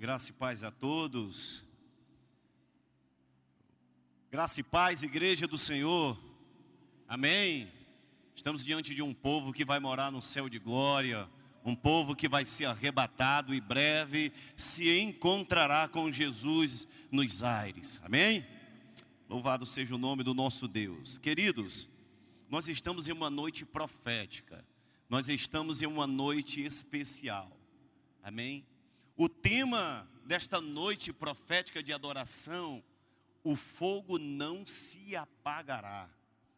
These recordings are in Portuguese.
graça e paz a todos. Graça e paz, igreja do Senhor. Amém. Estamos diante de um povo que vai morar no céu de glória, um povo que vai ser arrebatado e breve se encontrará com Jesus nos aires. Amém? Louvado seja o nome do nosso Deus. Queridos, nós estamos em uma noite profética. Nós estamos em uma noite especial. Amém? O tema desta noite profética de adoração, o fogo não se apagará.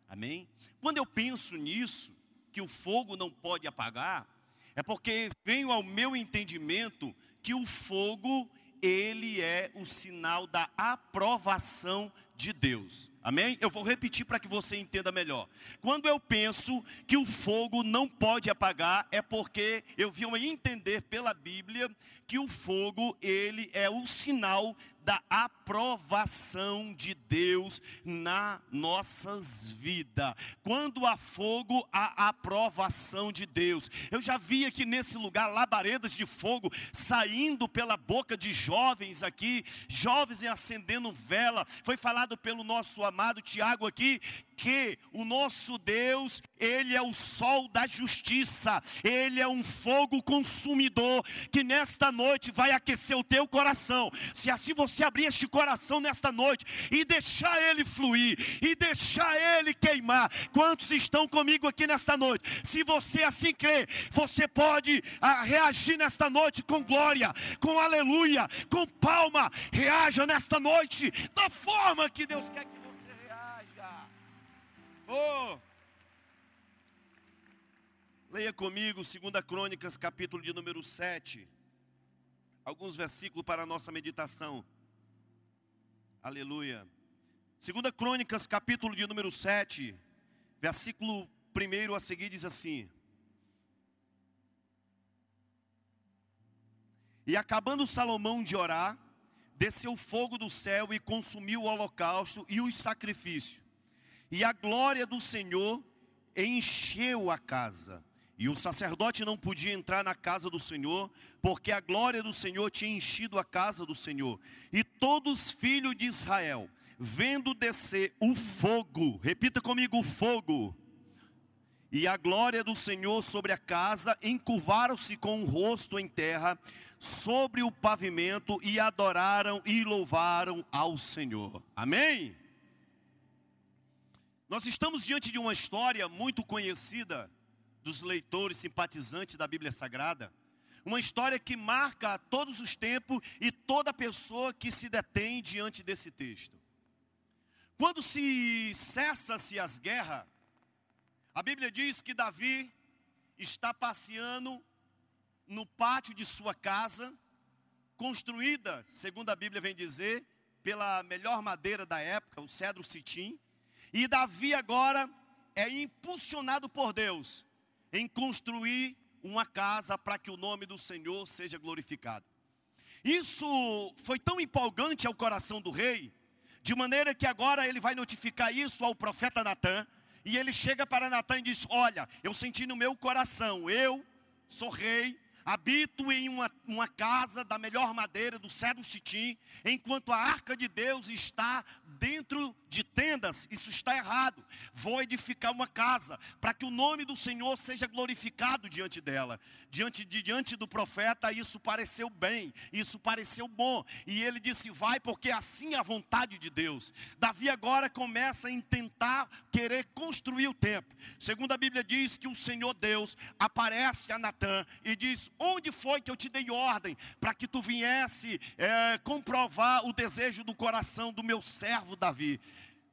Amém? Quando eu penso nisso, que o fogo não pode apagar, é porque venho ao meu entendimento que o fogo, ele é o sinal da aprovação de Deus. Amém? Eu vou repetir para que você entenda melhor. Quando eu penso que o fogo não pode apagar, é porque eu vim entender pela Bíblia que o fogo, ele é o sinal da aprovação de Deus na nossas vidas. Quando há fogo, há aprovação de Deus. Eu já vi aqui nesse lugar labaredas de fogo saindo pela boca de jovens aqui, jovens acendendo vela. Foi falado pelo nosso amado Tiago aqui que o nosso Deus, ele é o sol da justiça, ele é um fogo consumidor que nesta noite vai aquecer o teu coração. Se assim você abrir este coração nesta noite e deixar ele fluir e deixar ele queimar. Quantos estão comigo aqui nesta noite? Se você assim crê, você pode ah, reagir nesta noite com glória, com aleluia, com palma. Reaja nesta noite da forma que Deus quer que Oh! Leia comigo 2 Crônicas, capítulo de número 7. Alguns versículos para a nossa meditação. Aleluia. 2 Crônicas, capítulo de número 7, versículo 1 a seguir diz assim: E acabando Salomão de orar, desceu fogo do céu e consumiu o holocausto e os sacrifícios e a glória do Senhor encheu a casa. E o sacerdote não podia entrar na casa do Senhor, porque a glória do Senhor tinha enchido a casa do Senhor. E todos os filhos de Israel, vendo descer o fogo, repita comigo: o fogo, e a glória do Senhor sobre a casa, encurvaram-se com o rosto em terra, sobre o pavimento, e adoraram e louvaram ao Senhor. Amém? Nós estamos diante de uma história muito conhecida dos leitores simpatizantes da Bíblia Sagrada. Uma história que marca todos os tempos e toda pessoa que se detém diante desse texto. Quando se cessa-se as guerras, a Bíblia diz que Davi está passeando no pátio de sua casa, construída, segundo a Bíblia vem dizer, pela melhor madeira da época, o cedro citim, e Davi agora é impulsionado por Deus em construir uma casa para que o nome do Senhor seja glorificado. Isso foi tão empolgante ao coração do rei, de maneira que agora ele vai notificar isso ao profeta Natan, e ele chega para Natan e diz: Olha, eu senti no meu coração, eu sou rei, habito em uma, uma casa da melhor madeira, do cedro chitim, enquanto a arca de Deus está dentro de tendas, isso está errado. Vou edificar uma casa, para que o nome do Senhor seja glorificado diante dela. Diante, de, diante do profeta, isso pareceu bem, isso pareceu bom. E ele disse: Vai, porque assim é a vontade de Deus. Davi agora começa a tentar querer construir o templo. Segundo a Bíblia diz que o Senhor Deus aparece a Natã e diz: Onde foi que eu te dei ordem para que tu viesse é, comprovar o desejo do coração do meu servo Davi?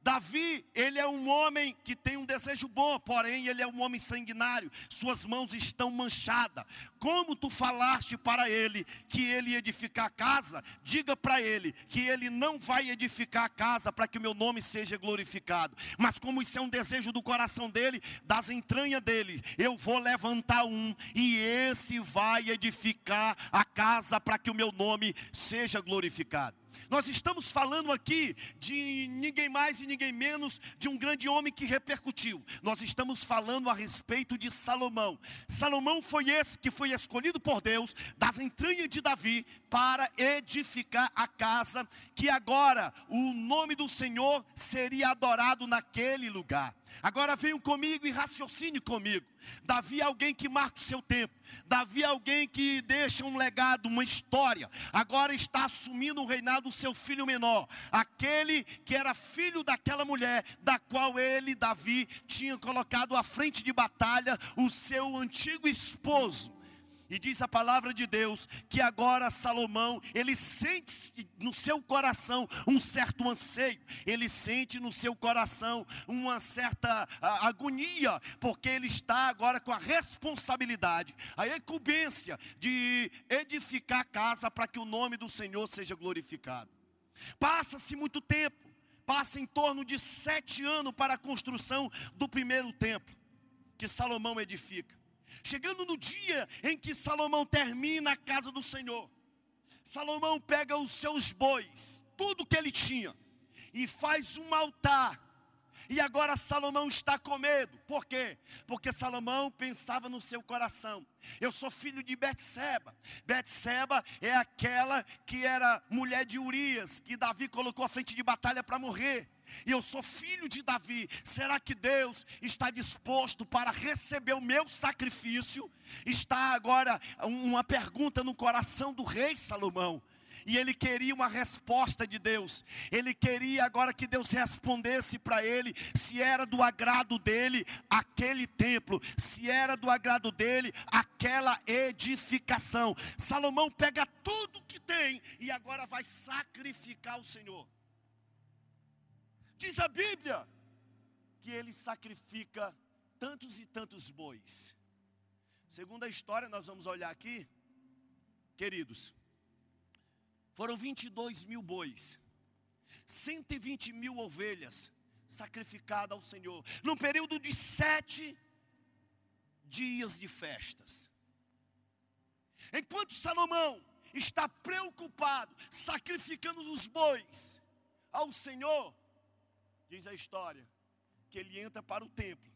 Davi, ele é um homem que tem um desejo bom, porém ele é um homem sanguinário, suas mãos estão manchadas. Como tu falaste para ele que ele ia edificar a casa, diga para ele que ele não vai edificar a casa para que o meu nome seja glorificado. Mas como isso é um desejo do coração dele, das entranhas dele, eu vou levantar um e esse vai edificar a casa para que o meu nome seja glorificado. Nós estamos falando aqui de ninguém mais e ninguém menos de um grande homem que repercutiu. Nós estamos falando a respeito de Salomão. Salomão foi esse que foi escolhido por Deus das entranhas de Davi para edificar a casa que agora o nome do Senhor seria adorado naquele lugar. Agora venham comigo e raciocine comigo. Davi é alguém que marca o seu tempo. Davi é alguém que deixa um legado, uma história. Agora está assumindo o reinado do seu filho menor, aquele que era filho daquela mulher, da qual ele, Davi, tinha colocado à frente de batalha o seu antigo esposo. E diz a palavra de Deus que agora Salomão, ele sente no seu coração um certo anseio, ele sente no seu coração uma certa agonia, porque ele está agora com a responsabilidade, a incumbência de edificar a casa para que o nome do Senhor seja glorificado. Passa-se muito tempo, passa em torno de sete anos para a construção do primeiro templo que Salomão edifica. Chegando no dia em que Salomão termina a casa do Senhor, Salomão pega os seus bois, tudo que ele tinha, e faz um altar. E agora Salomão está com medo. Por quê? Porque Salomão pensava no seu coração. Eu sou filho de Betseba. Betseba é aquela que era mulher de Urias, que Davi colocou à frente de batalha para morrer e eu sou filho de Davi, será que Deus está disposto para receber o meu sacrifício? Está agora uma pergunta no coração do rei Salomão. E ele queria uma resposta de Deus. Ele queria agora que Deus respondesse para ele se era do agrado dele aquele templo, se era do agrado dele aquela edificação. Salomão pega tudo que tem e agora vai sacrificar o Senhor. Diz a Bíblia que ele sacrifica tantos e tantos bois. Segundo a história, nós vamos olhar aqui, queridos, foram 22 mil bois, 120 mil ovelhas sacrificadas ao Senhor, num período de sete dias de festas. Enquanto Salomão está preocupado, sacrificando os bois ao Senhor, Diz a história que ele entra para o templo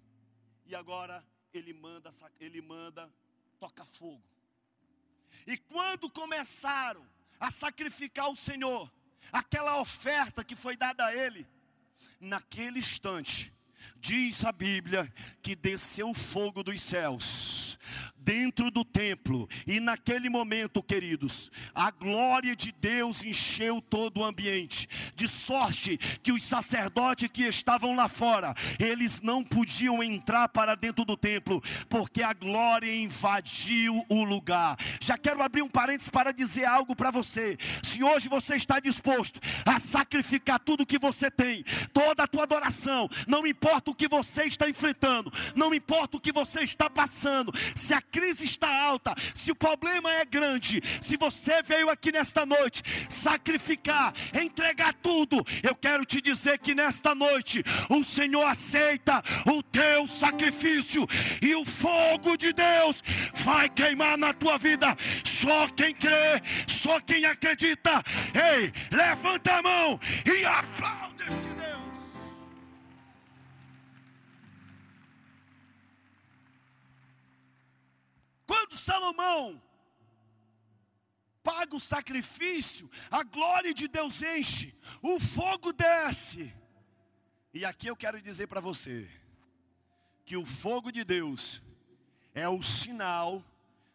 e agora ele manda, ele manda toca fogo. E quando começaram a sacrificar o Senhor, aquela oferta que foi dada a ele, naquele instante, diz a Bíblia que desceu fogo dos céus dentro do templo, e naquele momento, queridos, a glória de Deus encheu todo o ambiente, de sorte que os sacerdotes que estavam lá fora, eles não podiam entrar para dentro do templo, porque a glória invadiu o lugar. Já quero abrir um parênteses para dizer algo para você. Se hoje você está disposto a sacrificar tudo que você tem, toda a tua adoração, não importa o que você está enfrentando, não importa o que você está passando, se a crise está alta, se o problema é grande, se você veio aqui nesta noite sacrificar, entregar tudo, eu quero te dizer que nesta noite o Senhor aceita o teu sacrifício e o fogo de Deus vai queimar na tua vida. Só quem crê, só quem acredita. Ei, levanta a mão e aplaude este Deus. Quando Salomão paga o sacrifício, a glória de Deus enche, o fogo desce. E aqui eu quero dizer para você que o fogo de Deus é o sinal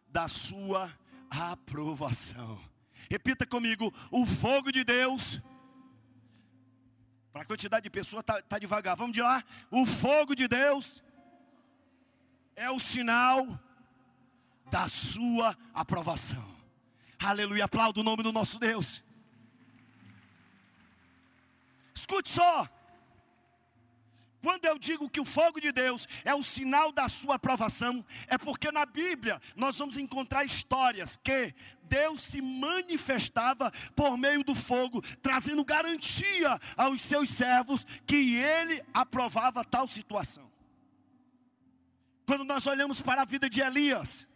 da sua aprovação. Repita comigo: o fogo de Deus. Para a quantidade de pessoas, está tá devagar. Vamos de lá. O fogo de Deus é o sinal da sua aprovação. Aleluia, aplaudo o nome do nosso Deus. Escute só. Quando eu digo que o fogo de Deus é o sinal da sua aprovação, é porque na Bíblia nós vamos encontrar histórias que Deus se manifestava por meio do fogo, trazendo garantia aos seus servos que ele aprovava tal situação. Quando nós olhamos para a vida de Elias,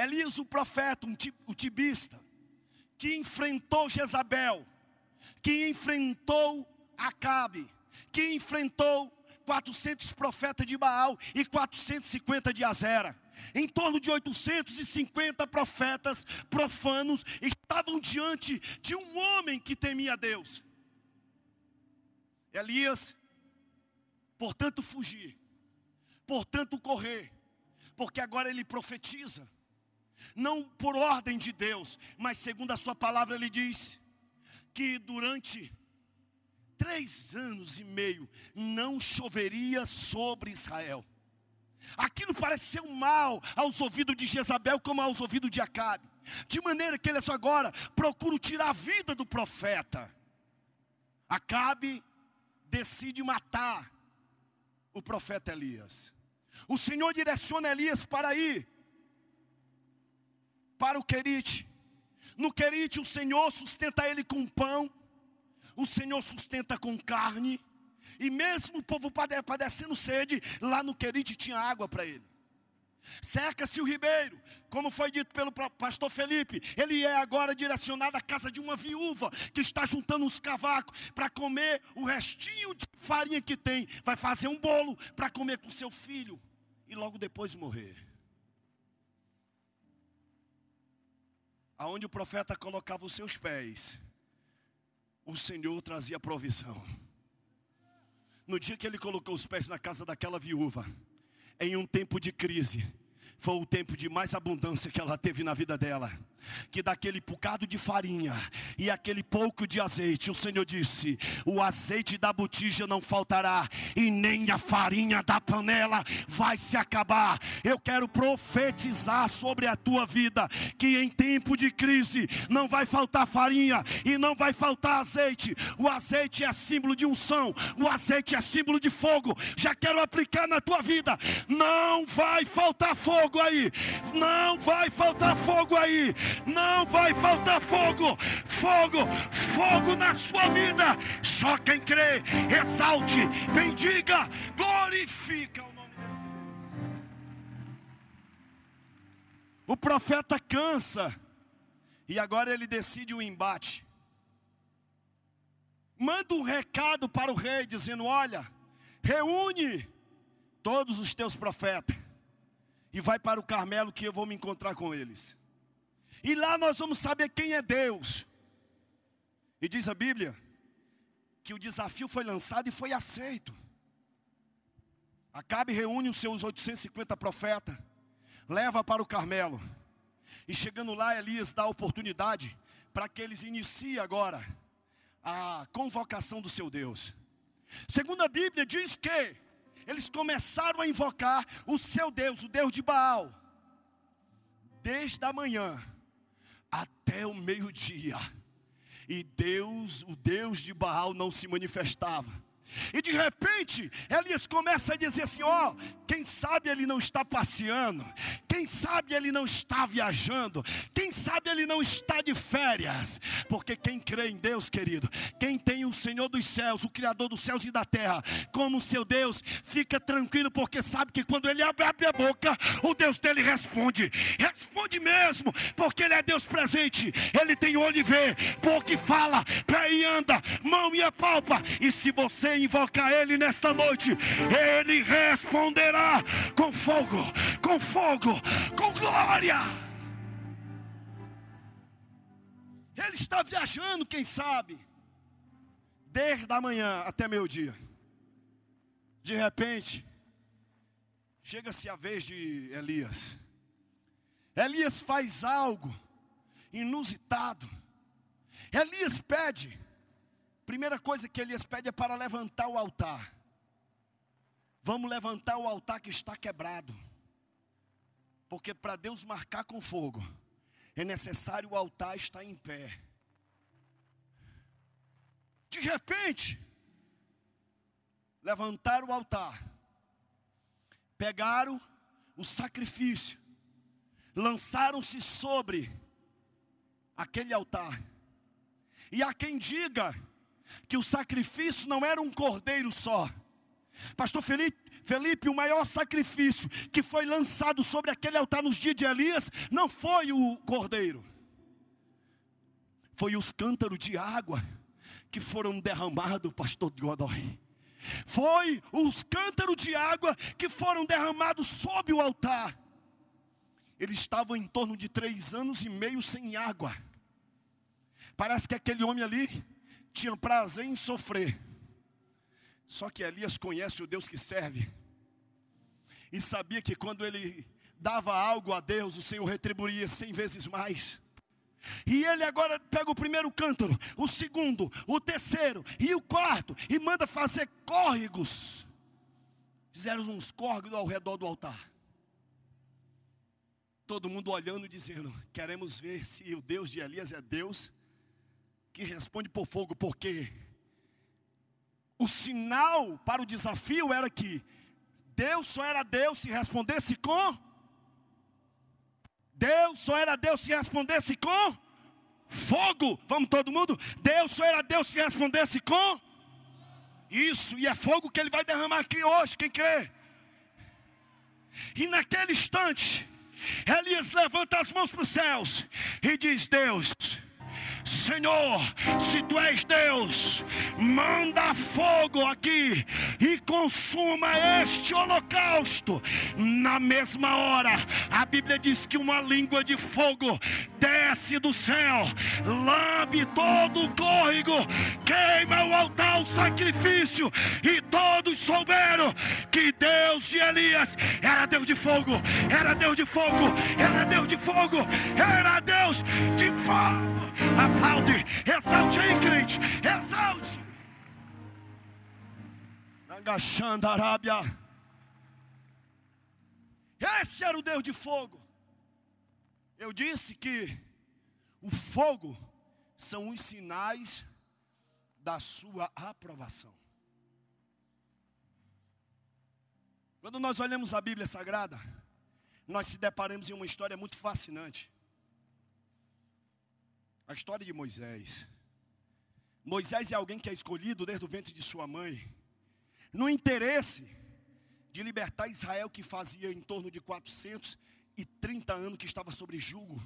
Elias, o profeta, um, o tibista, que enfrentou Jezabel, que enfrentou Acabe, que enfrentou 400 profetas de Baal e 450 de Azera. Em torno de 850 profetas profanos estavam diante de um homem que temia Deus. Elias, portanto, fugir, portanto, correr, porque agora ele profetiza, não por ordem de Deus, mas segundo a sua palavra, ele diz que durante três anos e meio não choveria sobre Israel. Aquilo parece ser um mal aos ouvidos de Jezabel, como aos ouvidos de Acabe. De maneira que ele só agora procura tirar a vida do profeta. Acabe decide matar o profeta Elias. O Senhor direciona Elias para ir para o Querite. No Querite, o Senhor sustenta ele com pão, o Senhor sustenta com carne, e mesmo o povo padecendo sede, lá no Querite tinha água para ele. Seca-se o ribeiro, como foi dito pelo pastor Felipe, ele é agora direcionado à casa de uma viúva que está juntando os cavacos para comer o restinho de farinha que tem, vai fazer um bolo para comer com seu filho e logo depois morrer. Aonde o profeta colocava os seus pés, o Senhor trazia provisão. No dia que ele colocou os pés na casa daquela viúva, em um tempo de crise, foi o tempo de mais abundância que ela teve na vida dela. Que daquele bocado de farinha e aquele pouco de azeite, o Senhor disse: o azeite da botija não faltará, e nem a farinha da panela vai se acabar. Eu quero profetizar sobre a tua vida que em tempo de crise não vai faltar farinha e não vai faltar azeite. O azeite é símbolo de unção, o azeite é símbolo de fogo. Já quero aplicar na tua vida. Não vai faltar fogo aí. Não vai faltar fogo aí. Não vai faltar fogo. Fogo, fogo na sua vida. Só quem crê, exalte, bendiga, glorifica o nome desse Deus. O profeta cansa. E agora ele decide o embate. Manda um recado para o rei dizendo: Olha, reúne todos os teus profetas e vai para o Carmelo que eu vou me encontrar com eles. E lá nós vamos saber quem é Deus. E diz a Bíblia que o desafio foi lançado e foi aceito. Acabe reúne os seus 850 profetas, leva para o Carmelo. E chegando lá, Elias dá a oportunidade para que eles iniciem agora a convocação do seu Deus. Segundo a Bíblia, diz que eles começaram a invocar o seu Deus, o Deus de Baal, desde a manhã até o meio-dia. E Deus, o Deus de Baal, não se manifestava. E de repente, Elias começa a dizer assim: ó, quem sabe ele não está passeando, quem sabe ele não está viajando, quem sabe ele não está de férias, porque quem crê em Deus, querido, quem tem o Senhor dos céus, o Criador dos céus e da terra, como seu Deus, fica tranquilo, porque sabe que quando ele abre, a boca, o Deus dele responde, responde mesmo, porque ele é Deus presente, ele tem olho e vê, porque fala, pé e anda, mão e apalpa, e se você invocar Ele nesta noite, Ele responderá com fogo, com fogo, com glória. Ele está viajando, quem sabe, desde a manhã até meio-dia. De repente, chega-se a vez de Elias. Elias faz algo inusitado. Elias pede Primeira coisa que Elias pede é para levantar o altar. Vamos levantar o altar que está quebrado. Porque para Deus marcar com fogo, é necessário o altar estar em pé. De repente, levantaram o altar, pegaram o sacrifício, lançaram-se sobre aquele altar. E há quem diga que o sacrifício não era um cordeiro só. Pastor Felipe, Felipe, o maior sacrifício que foi lançado sobre aquele altar nos dias de Elias não foi o cordeiro. foi os cântaros de água que foram derramados, pastor Godoy. Foi os cântaros de água que foram derramados sob o altar. Eles estavam em torno de três anos e meio sem água. Parece que aquele homem ali tinha prazer em sofrer. Só que Elias conhece o Deus que serve. E sabia que quando ele dava algo a Deus, o Senhor retribuía cem vezes mais. E ele agora pega o primeiro cântaro, o segundo, o terceiro e o quarto, e manda fazer córregos. Fizeram uns córregos ao redor do altar. Todo mundo olhando e dizendo: Queremos ver se o Deus de Elias é Deus que responde por fogo, porque o sinal para o desafio era que Deus só era Deus se respondesse com Deus só era Deus se respondesse com fogo. Vamos todo mundo? Deus só era Deus se respondesse com isso, e é fogo que ele vai derramar aqui hoje, quem crê? E naquele instante, Elias levanta as mãos para os céus e diz: Deus, Senhor, se tu és Deus, manda fogo aqui e consuma este holocausto. Na mesma hora, a Bíblia diz que uma língua de fogo desce do céu, lambe todo o córrego, queima o altar, o sacrifício, e todos souberam que Deus de Elias era Deus de fogo, era Deus de fogo, era Deus de fogo, era Deus de fogo. Aplaude, exalte aí, crente, exalte. Agachando a Arábia. Esse era o Deus de fogo. Eu disse que o fogo são os sinais da sua aprovação. Quando nós olhamos a Bíblia Sagrada, nós se deparamos em uma história muito fascinante. A história de Moisés. Moisés é alguém que é escolhido desde o ventre de sua mãe, no interesse de libertar Israel, que fazia em torno de 430 anos que estava sobre julgo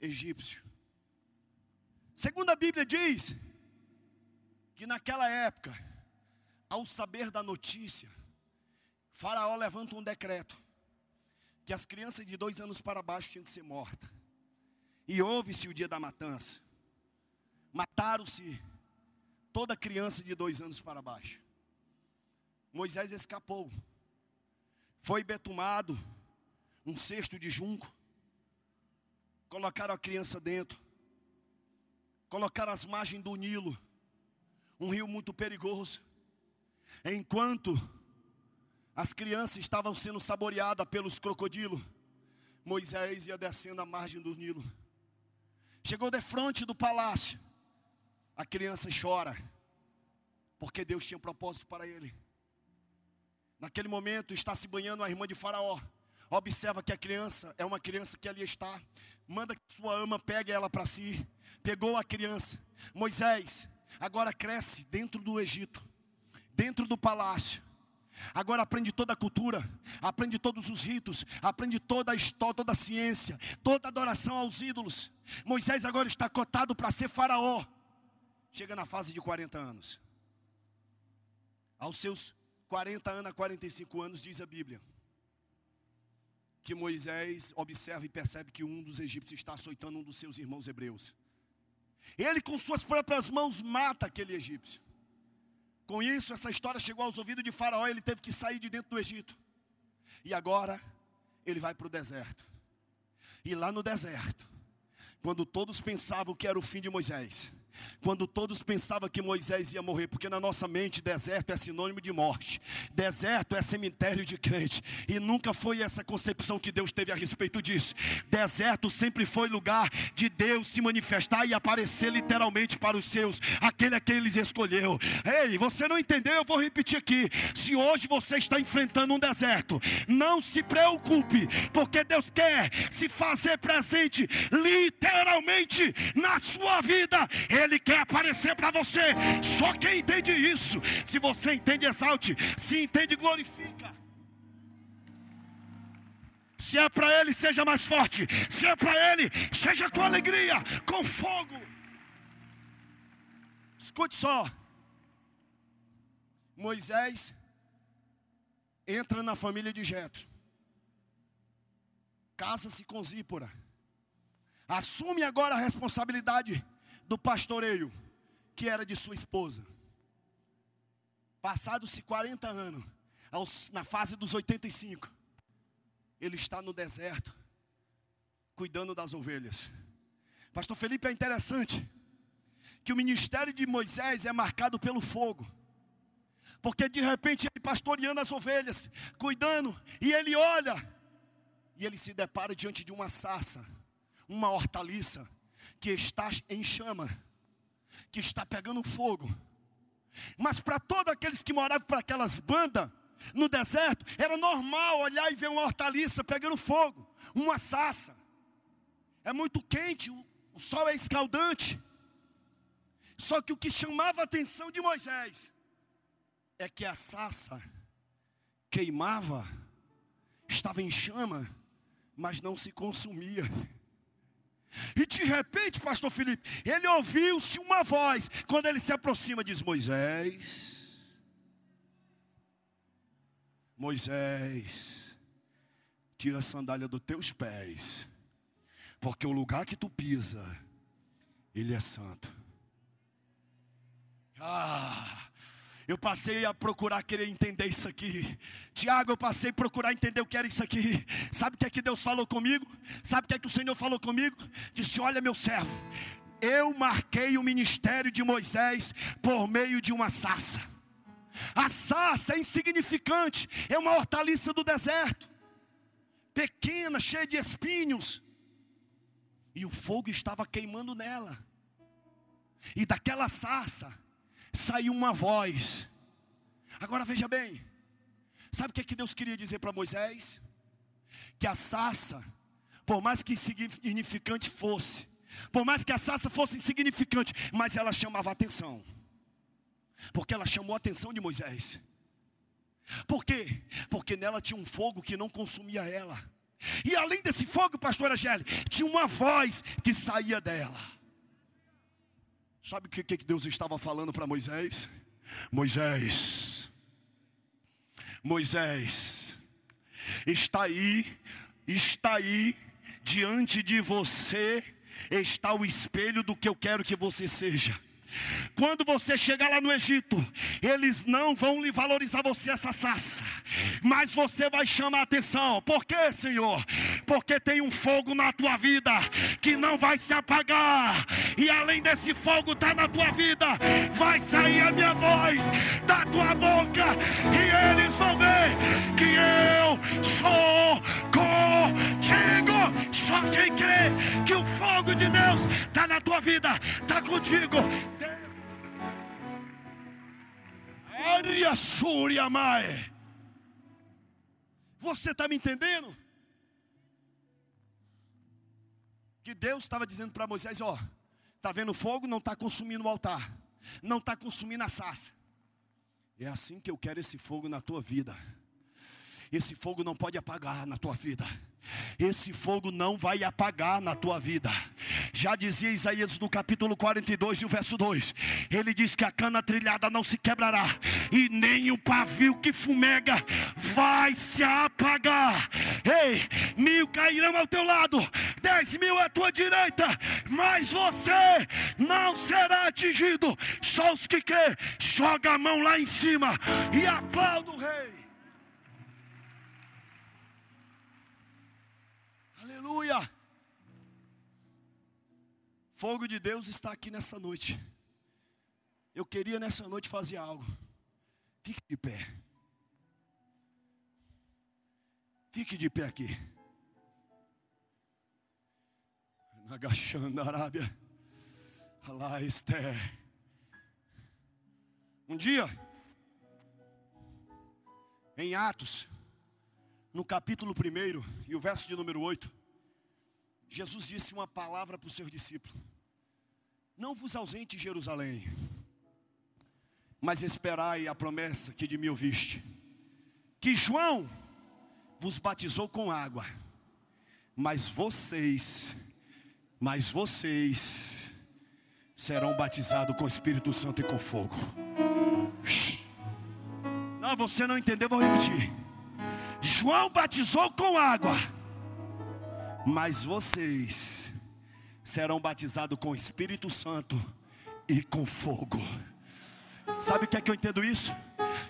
egípcio. Segundo a Bíblia diz que naquela época, ao saber da notícia, Faraó levanta um decreto que as crianças de dois anos para baixo tinham que ser mortas. E houve-se o dia da matança. Mataram-se toda criança de dois anos para baixo. Moisés escapou. Foi betumado um cesto de junco. Colocaram a criança dentro. Colocaram as margens do Nilo. Um rio muito perigoso. Enquanto as crianças estavam sendo saboreadas pelos crocodilos, Moisés ia descendo a margem do Nilo. Chegou de frente do palácio. A criança chora, porque Deus tinha um propósito para ele. Naquele momento está se banhando a irmã de Faraó. Observa que a criança é uma criança que ali está. Manda que sua ama pegue ela para si. Pegou a criança. Moisés agora cresce dentro do Egito, dentro do palácio. Agora aprende toda a cultura, aprende todos os ritos, aprende toda a história, toda a ciência, toda a adoração aos ídolos. Moisés agora está cotado para ser faraó. Chega na fase de 40 anos. Aos seus 40 anos a 45 anos, diz a Bíblia, que Moisés observa e percebe que um dos egípcios está açoitando um dos seus irmãos hebreus. Ele, com suas próprias mãos, mata aquele egípcio. Com isso, essa história chegou aos ouvidos de Faraó, ele teve que sair de dentro do Egito. E agora, ele vai para o deserto. E lá no deserto, quando todos pensavam que era o fim de Moisés, quando todos pensavam que Moisés ia morrer, porque na nossa mente deserto é sinônimo de morte, deserto é cemitério de crente, e nunca foi essa concepção que Deus teve a respeito disso. Deserto sempre foi lugar de Deus se manifestar e aparecer literalmente para os seus, aquele a quem eles escolheu. Ei, você não entendeu? Eu vou repetir aqui. Se hoje você está enfrentando um deserto, não se preocupe, porque Deus quer se fazer presente literalmente na sua vida. Ele quer aparecer para você. Só quem entende isso, se você entende, exalte. Se entende, glorifica. Se é para Ele, seja mais forte. Se é para Ele, seja com alegria, com fogo. Escute só. Moisés entra na família de Jetro. Casa-se com Zípora. Assume agora a responsabilidade do pastoreio, que era de sua esposa. Passados-se 40 anos, aos, na fase dos 85, ele está no deserto, cuidando das ovelhas. Pastor Felipe, é interessante que o ministério de Moisés é marcado pelo fogo. Porque de repente ele pastoreando as ovelhas, cuidando, e ele olha, e ele se depara diante de uma sarça, uma hortaliça, que está em chama, que está pegando fogo. Mas para todos aqueles que moravam para aquelas bandas, no deserto, era normal olhar e ver uma hortaliça pegando fogo, uma sarça. É muito quente, o sol é escaldante. Só que o que chamava a atenção de Moisés é que a sarça queimava, estava em chama, mas não se consumia. E de repente, pastor Felipe, ele ouviu-se uma voz, quando ele se aproxima, diz: Moisés, Moisés, tira a sandália dos teus pés, porque o lugar que tu pisa, ele é santo. Ah, eu passei a procurar querer entender isso aqui. Tiago, eu passei a procurar entender o que era isso aqui. Sabe o que é que Deus falou comigo? Sabe o que é que o Senhor falou comigo? Disse: Olha, meu servo, eu marquei o ministério de Moisés por meio de uma sarça. A sarça é insignificante, é uma hortaliça do deserto, pequena, cheia de espinhos, e o fogo estava queimando nela, e daquela sarça saiu uma voz. Agora veja bem, sabe o que, é que Deus queria dizer para Moisés? Que a sarça, por mais que insignificante fosse, por mais que a sarça fosse insignificante, mas ela chamava atenção, porque ela chamou a atenção de Moisés. Por quê? Porque nela tinha um fogo que não consumia ela. E além desse fogo, pastor Angélica, tinha uma voz que saía dela. Sabe o que, que Deus estava falando para Moisés? Moisés, Moisés, está aí, está aí, diante de você, está o espelho do que eu quero que você seja. Quando você chegar lá no Egito, eles não vão lhe valorizar você essa saça, mas você vai chamar atenção. Por quê, Senhor? Porque tem um fogo na tua vida que não vai se apagar, e além desse fogo tá na tua vida, vai sair a minha voz da tua boca, e eles vão ver que eu sou contigo. Só quem crê que o fogo de Deus está na tua vida, está contigo. Você está me entendendo? Que Deus estava dizendo para Moisés: Ó, está vendo fogo? Não está consumindo o altar, não está consumindo a saça. É assim que eu quero esse fogo na tua vida. Esse fogo não pode apagar na tua vida. Esse fogo não vai apagar na tua vida. Já dizia Isaías no capítulo 42 e o verso 2: Ele diz que a cana trilhada não se quebrará, e nem o pavio que fumega vai se apagar. Ei, mil cairão ao teu lado, dez mil à tua direita, mas você não será atingido. Só os que crê, joga a mão lá em cima e aplauda o rei. Aleluia. Fogo de Deus está aqui nessa noite. Eu queria nessa noite fazer algo. Fique de pé. Fique de pé aqui. Agachando a Arábia. Alá Esther. Um dia, em Atos, no capítulo 1 e o verso de número 8, Jesus disse uma palavra para os seus discípulos: Não vos ausente Jerusalém, mas esperai a promessa que de mim ouviste. Que João vos batizou com água, mas vocês, mas vocês serão batizados com o Espírito Santo e com fogo. Não, você não entendeu, vou repetir. João batizou com água, mas vocês serão batizados com o Espírito Santo e com fogo. Sabe o que é que eu entendo isso?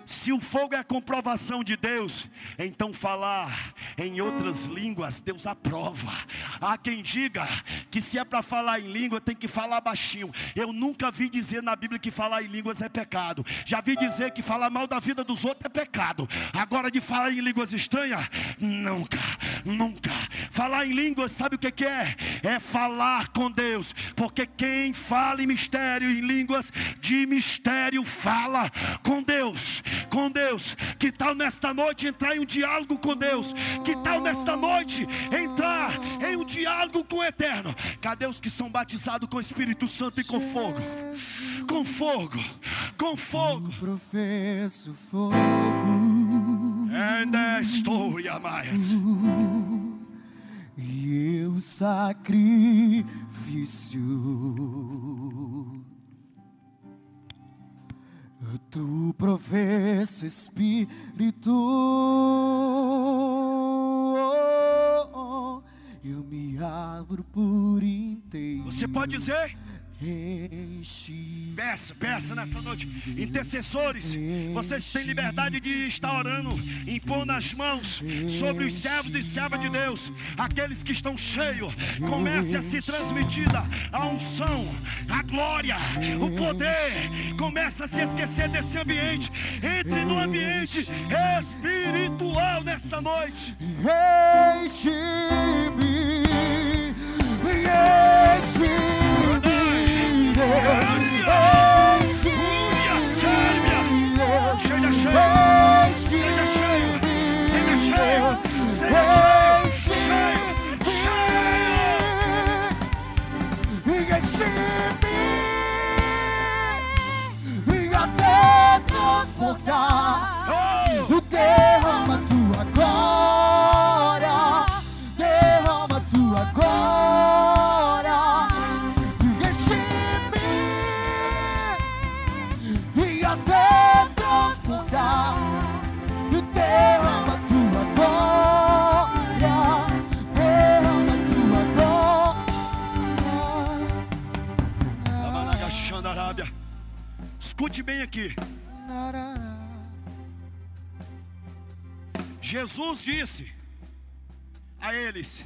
Se o fogo é a comprovação de Deus, então falar em outras línguas, Deus aprova. Há quem diga que se é para falar em língua, tem que falar baixinho. Eu nunca vi dizer na Bíblia que falar em línguas é pecado. Já vi dizer que falar mal da vida dos outros é pecado. Agora, de falar em línguas estranhas, nunca, nunca. Falar em línguas, sabe o que, que é? É falar com Deus. Porque quem fala em mistério, em línguas de mistério, fala com Deus com Deus. Que tal nesta noite entrar em um diálogo com Deus? Que tal nesta noite entrar em um diálogo com o Eterno? Cadê os que são batizados com o Espírito Santo e com fogo? Com fogo, com fogo. Professo fogo. And the story, Amaias. E eu sacrifício Tu professo Espírito, eu me abro por inteiro. Você pode dizer? Peça, peça nesta noite. Intercessores, vocês têm liberdade de estar orando, impondo as mãos sobre os servos e servas de Deus, aqueles que estão cheios. Comece a se transmitida a unção, a glória, o poder. Comece a se esquecer desse ambiente. Entre no ambiente espiritual nesta noite. Enche-me, enche-me. Transportar, derrama tua glória, derrama tua glória. E até transportar, derrama tua glória, derrama tua glória. Escute bem aqui. Jesus disse a eles: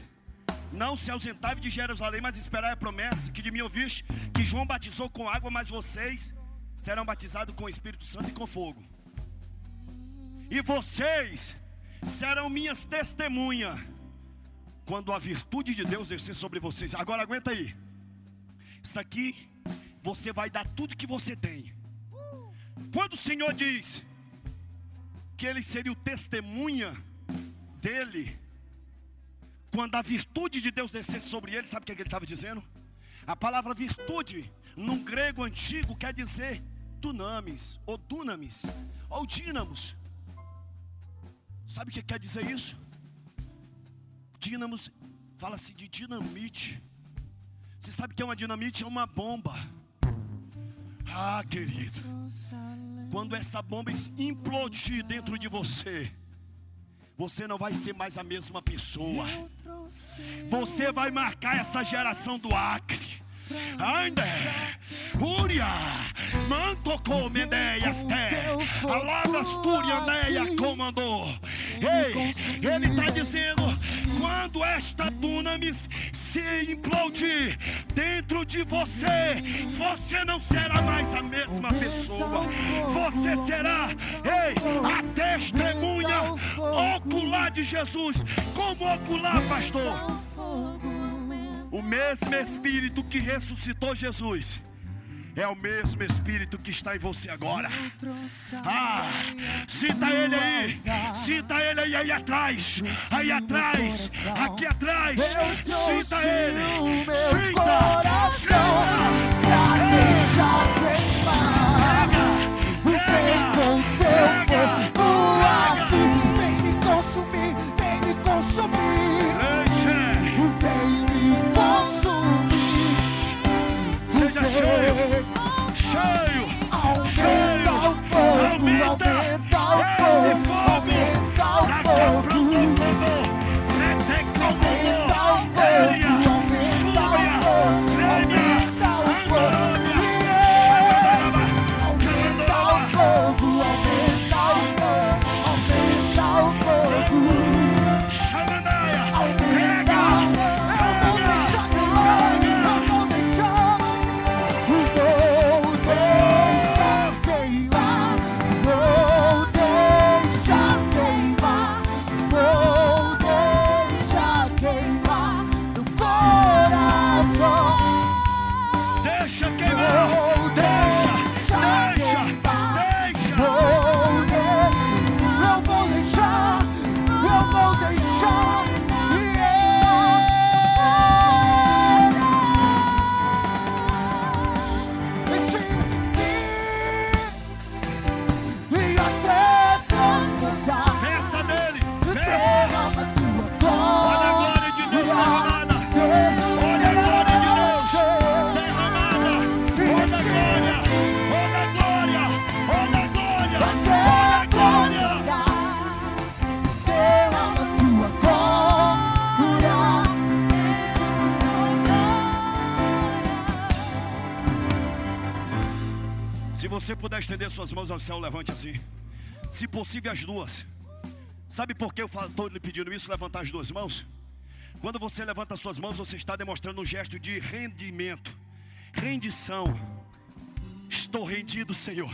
Não se ausentai de Jerusalém, mas esperai a promessa que de mim ouviste, que João batizou com água, mas vocês serão batizados com o Espírito Santo e com fogo. E vocês serão minhas testemunhas quando a virtude de Deus descer sobre vocês. Agora aguenta aí. Isso aqui você vai dar tudo que você tem. Quando o Senhor diz que ele seria o testemunha dele, quando a virtude de Deus descesse sobre ele, sabe o que ele estava dizendo? A palavra virtude, no grego antigo, quer dizer dunamis, ou dunamis, ou dínamos. Sabe o que quer dizer isso? Dínamos, fala-se de dinamite. Você sabe que é uma dinamite? É uma bomba. Ah, querido, quando essa bomba implodir dentro de você, você não vai ser mais a mesma pessoa. Você vai marcar essa geração do Acre. Ainda, Fúria, Mantocou Mendeias Te, Aladas Turianeia comandou. Ei, ele está dizendo: quando esta dunamis se implodir dentro de você, você não será mais a mesma pessoa. Você será, ei, a testemunha ocular de Jesus. Como ocular, pastor? O mesmo Espírito que ressuscitou Jesus é o mesmo Espírito que está em você agora. Ah, cita ele aí, cita ele aí, aí atrás, aí atrás, aqui atrás, cita ele, cita, cita. Vem com teu povo aqui, volta. Se fome, estender suas mãos ao céu, levante assim. Se possível, as duas. Sabe por que eu estou lhe pedindo isso? Levantar as duas mãos. Quando você levanta suas mãos, você está demonstrando um gesto de rendimento, rendição. Estou rendido, Senhor.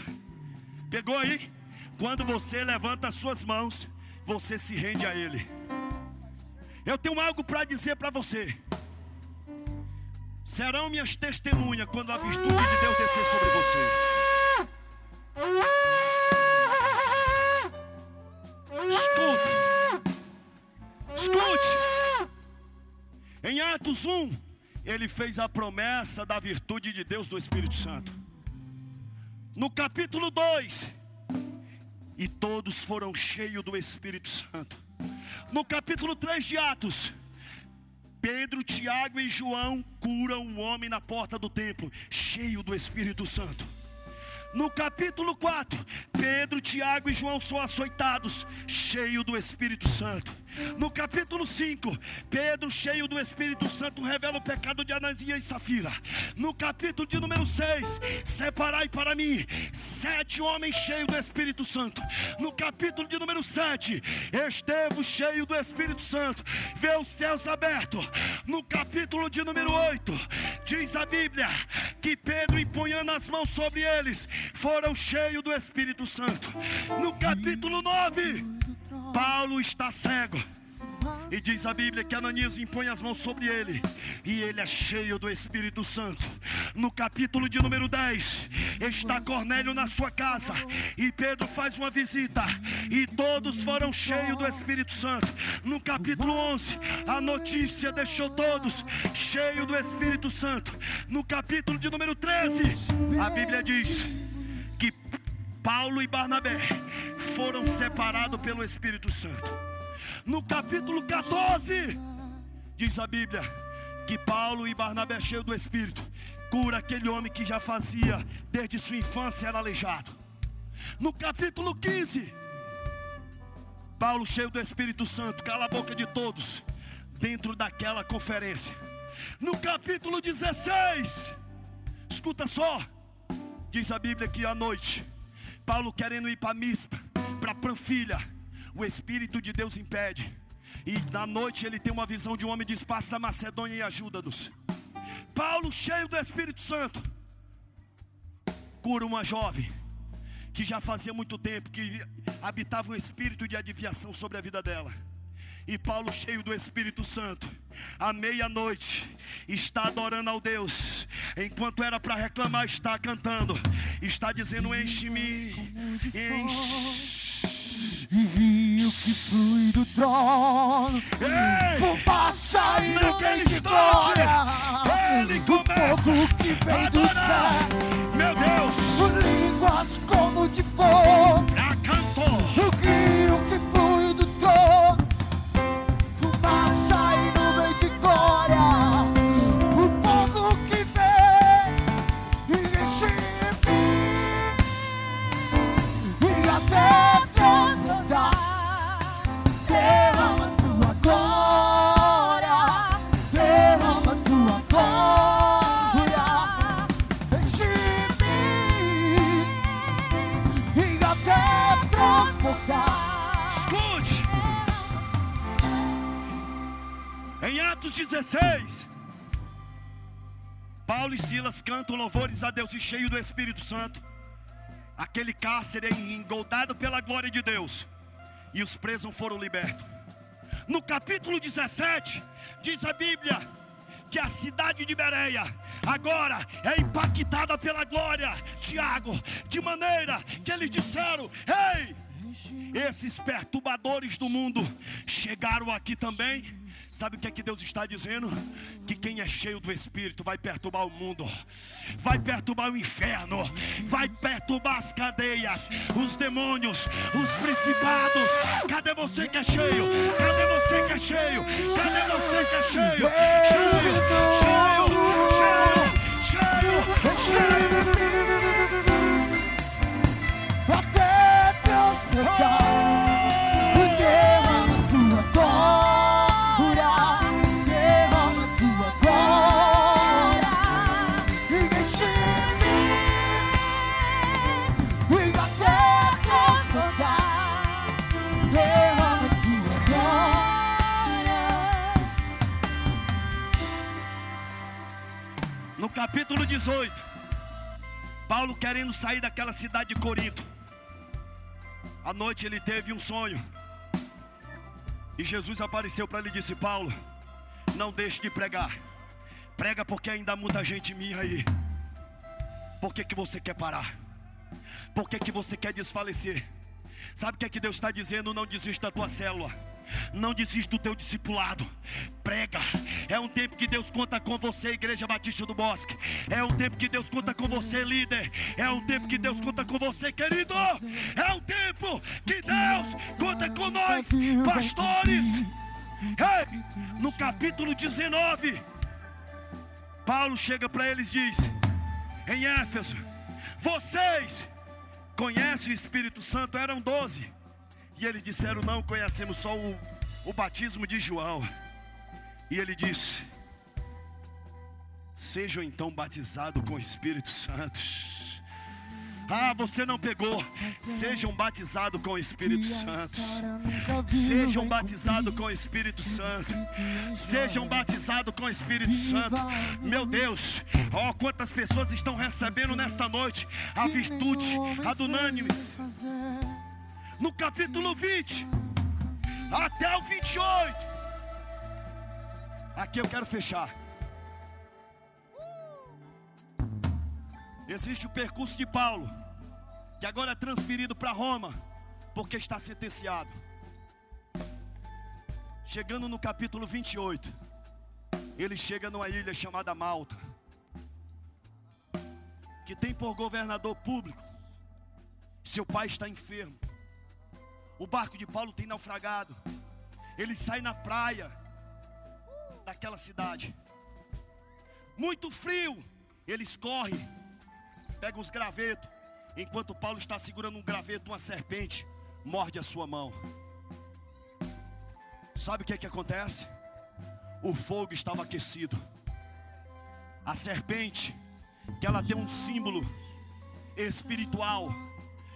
Pegou aí? Quando você levanta as suas mãos, você se rende a Ele. Eu tenho algo para dizer para você. Serão minhas testemunhas quando a virtude de Deus descer sobre vocês. Atos 1, ele fez a promessa da virtude de Deus do Espírito Santo. No capítulo 2, e todos foram cheios do Espírito Santo. No capítulo 3 de Atos, Pedro, Tiago e João curam um homem na porta do templo, cheio do Espírito Santo. No capítulo 4, Pedro, Tiago e João são açoitados, cheio do Espírito Santo. No capítulo 5, Pedro, cheio do Espírito Santo, revela o pecado de Anania e Safira. No capítulo de número 6, separai para mim sete homens cheios do Espírito Santo. No capítulo de número 7, Estevão, cheio do Espírito Santo, vê os céus abertos. No capítulo de número 8, diz a Bíblia que Pedro, empunhando as mãos sobre eles, foram cheios do Espírito Santo. No capítulo 9, Paulo está cego. E diz a Bíblia que Ananias impõe as mãos sobre ele, e ele é cheio do Espírito Santo. No capítulo de número 10, está Cornélio na sua casa, e Pedro faz uma visita, e todos foram cheios do Espírito Santo. No capítulo 11, a notícia deixou todos cheios do Espírito Santo. No capítulo de número 13, a Bíblia diz que Paulo e Barnabé foram separados pelo Espírito Santo. No capítulo 14, diz a Bíblia que Paulo e Barnabé, cheio do Espírito, cura aquele homem que já fazia desde sua infância era aleijado. No capítulo 15, Paulo, cheio do Espírito Santo, cala a boca de todos, dentro daquela conferência. No capítulo 16, escuta só, diz a Bíblia que à noite, Paulo querendo ir para Mispa, para Panfilha, o Espírito de Deus impede. E na noite ele tem uma visão de um homem diz: Passa a Macedônia e ajuda-nos. Paulo, cheio do Espírito Santo, cura uma jovem que já fazia muito tempo que habitava um espírito de adivinhação sobre a vida dela. E Paulo, cheio do Espírito Santo, à meia-noite, está adorando ao Deus, enquanto era para reclamar, está cantando, está dizendo: Enche-me, enche e rio que flui do trono, fumaça e nuvem de glória, ele o povo que vem do céu, meu Deus, línguas como de fogo, 16, Paulo e Silas cantam louvores a Deus e cheio do Espírito Santo. Aquele cárcere é engoldado pela glória de Deus. E os presos foram libertos. No capítulo 17, diz a Bíblia que a cidade de Bereia agora é impactada pela glória, Tiago, de maneira que eles disseram: Ei, esses perturbadores do mundo chegaram aqui também. Sabe o que é que Deus está dizendo? Que quem é cheio do Espírito vai perturbar o mundo, vai perturbar o inferno, vai perturbar as cadeias, os demônios, os principados. Cadê você que é cheio? Cadê você que é cheio? Cadê você que é cheio? Cheio, cheio, cheio, cheio, cheio. até transbordar. Derrama 18. Paulo querendo sair daquela cidade de Corinto. À noite ele teve um sonho. E Jesus apareceu para ele e disse: Paulo, não deixe de pregar. Prega porque ainda há muita gente minha aí. Por que, que você quer parar? Por que, que você quer desfalecer? Sabe o que é que Deus está dizendo? Não desista da tua célula. Não desista do teu discipulado. Prega. É um tempo que Deus conta com você, Igreja Batista do Bosque. É um tempo que Deus conta com você, líder. É um tempo que Deus conta com você, querido. É um tempo que Deus conta com nós, pastores. Ei, no capítulo 19, Paulo chega para eles e diz: Em Éfeso, vocês conhecem o Espírito Santo? Eram doze. E eles disseram: Não, conhecemos só o, o batismo de João. E ele disse: Sejam então batizados com o Espírito Santo. Ah, você não pegou. Sejam batizados com o Espírito Santo. Sejam batizados com o Espírito Santo. Sejam batizados com o Espírito Santo. Meu Deus, ó, oh, quantas pessoas estão recebendo nesta noite a virtude, a do unânimes no capítulo 20 até o 28. Aqui eu quero fechar. Existe o percurso de Paulo, que agora é transferido para Roma, porque está sentenciado. Chegando no capítulo 28, ele chega numa ilha chamada Malta, que tem por governador público seu pai está enfermo. O barco de Paulo tem naufragado. Ele sai na praia daquela cidade. Muito frio. Eles correm, pegam os gravetos. Enquanto Paulo está segurando um graveto, uma serpente morde a sua mão. Sabe o que, é que acontece? O fogo estava aquecido. A serpente, que ela tem um símbolo espiritual,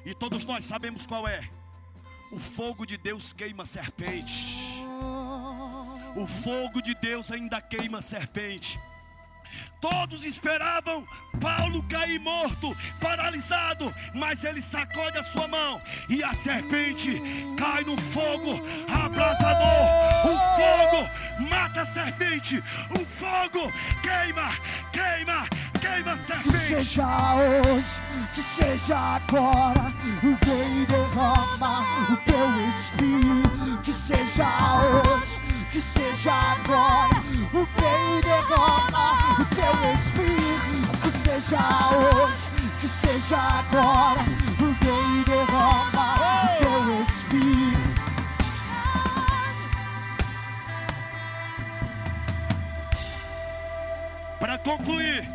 e todos nós sabemos qual é. O fogo de Deus queima serpente. O fogo de Deus ainda queima serpente. Todos esperavam Paulo cair morto, paralisado, mas ele sacode a sua mão e a serpente cai no fogo abrasador. O fogo mata a serpente, o fogo queima, queima. Que seja hoje, que seja agora, vem derrama o teu espírito. Que seja hoje, que seja agora, vem derrama o teu espírito. Que seja hoje, que seja agora, vem derrama o teu espírito. Para concluir,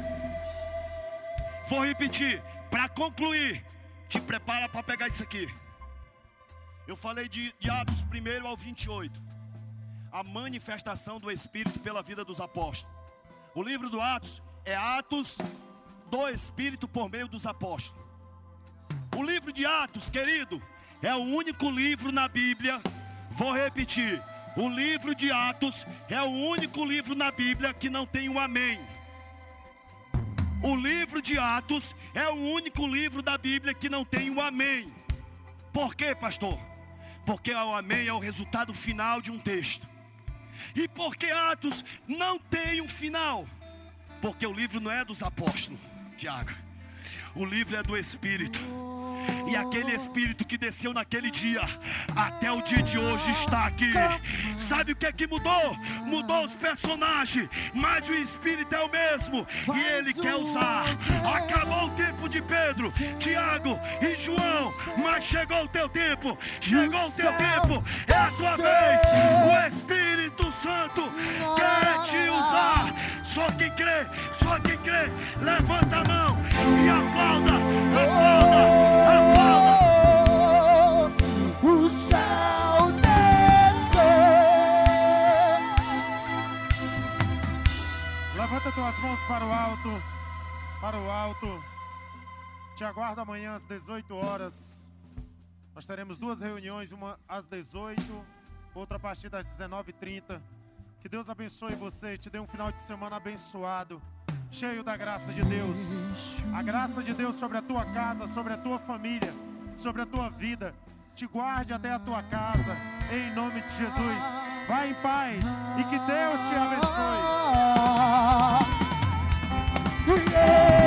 vou repetir. Para concluir, te prepara para pegar isso aqui. Eu falei de, de Atos 1 ao 28. A manifestação do Espírito pela vida dos apóstolos. O livro do Atos é Atos do Espírito por meio dos apóstolos. O livro de Atos, querido, é o único livro na Bíblia. Vou repetir. O livro de Atos é o único livro na Bíblia que não tem um amém. O livro de Atos é o único livro da Bíblia que não tem um amém. Por quê, pastor? Porque o amém é o resultado final de um texto. E por que Atos não tem um final? Porque o livro não é dos apóstolos, Tiago. O livro é do Espírito. E aquele Espírito que desceu naquele dia, até o dia de hoje está aqui. Sabe o que é que mudou? Mudou os personagens, mas o Espírito é o mesmo. E Ele quer usar. Acabou o tempo de Pedro, Tiago e João, mas chegou o teu tempo. Chegou o teu tempo. É a tua vez. O Espírito Santo quer te usar. Só quem crê, só quem crê, levanta a mão e aplauda, aplauda. Levanta tuas mãos para o alto, para o alto. Te aguardo amanhã às 18 horas. Nós teremos duas reuniões, uma às 18, outra a partir das 19h30. Que Deus abençoe você, te dê um final de semana abençoado. cheio da graça de Deus. A graça de Deus sobre a tua casa, sobre a tua família, sobre a tua vida. Te guarde até a tua casa, em nome de Jesus. Vai em paz e que Deus te abençoe. Yeah.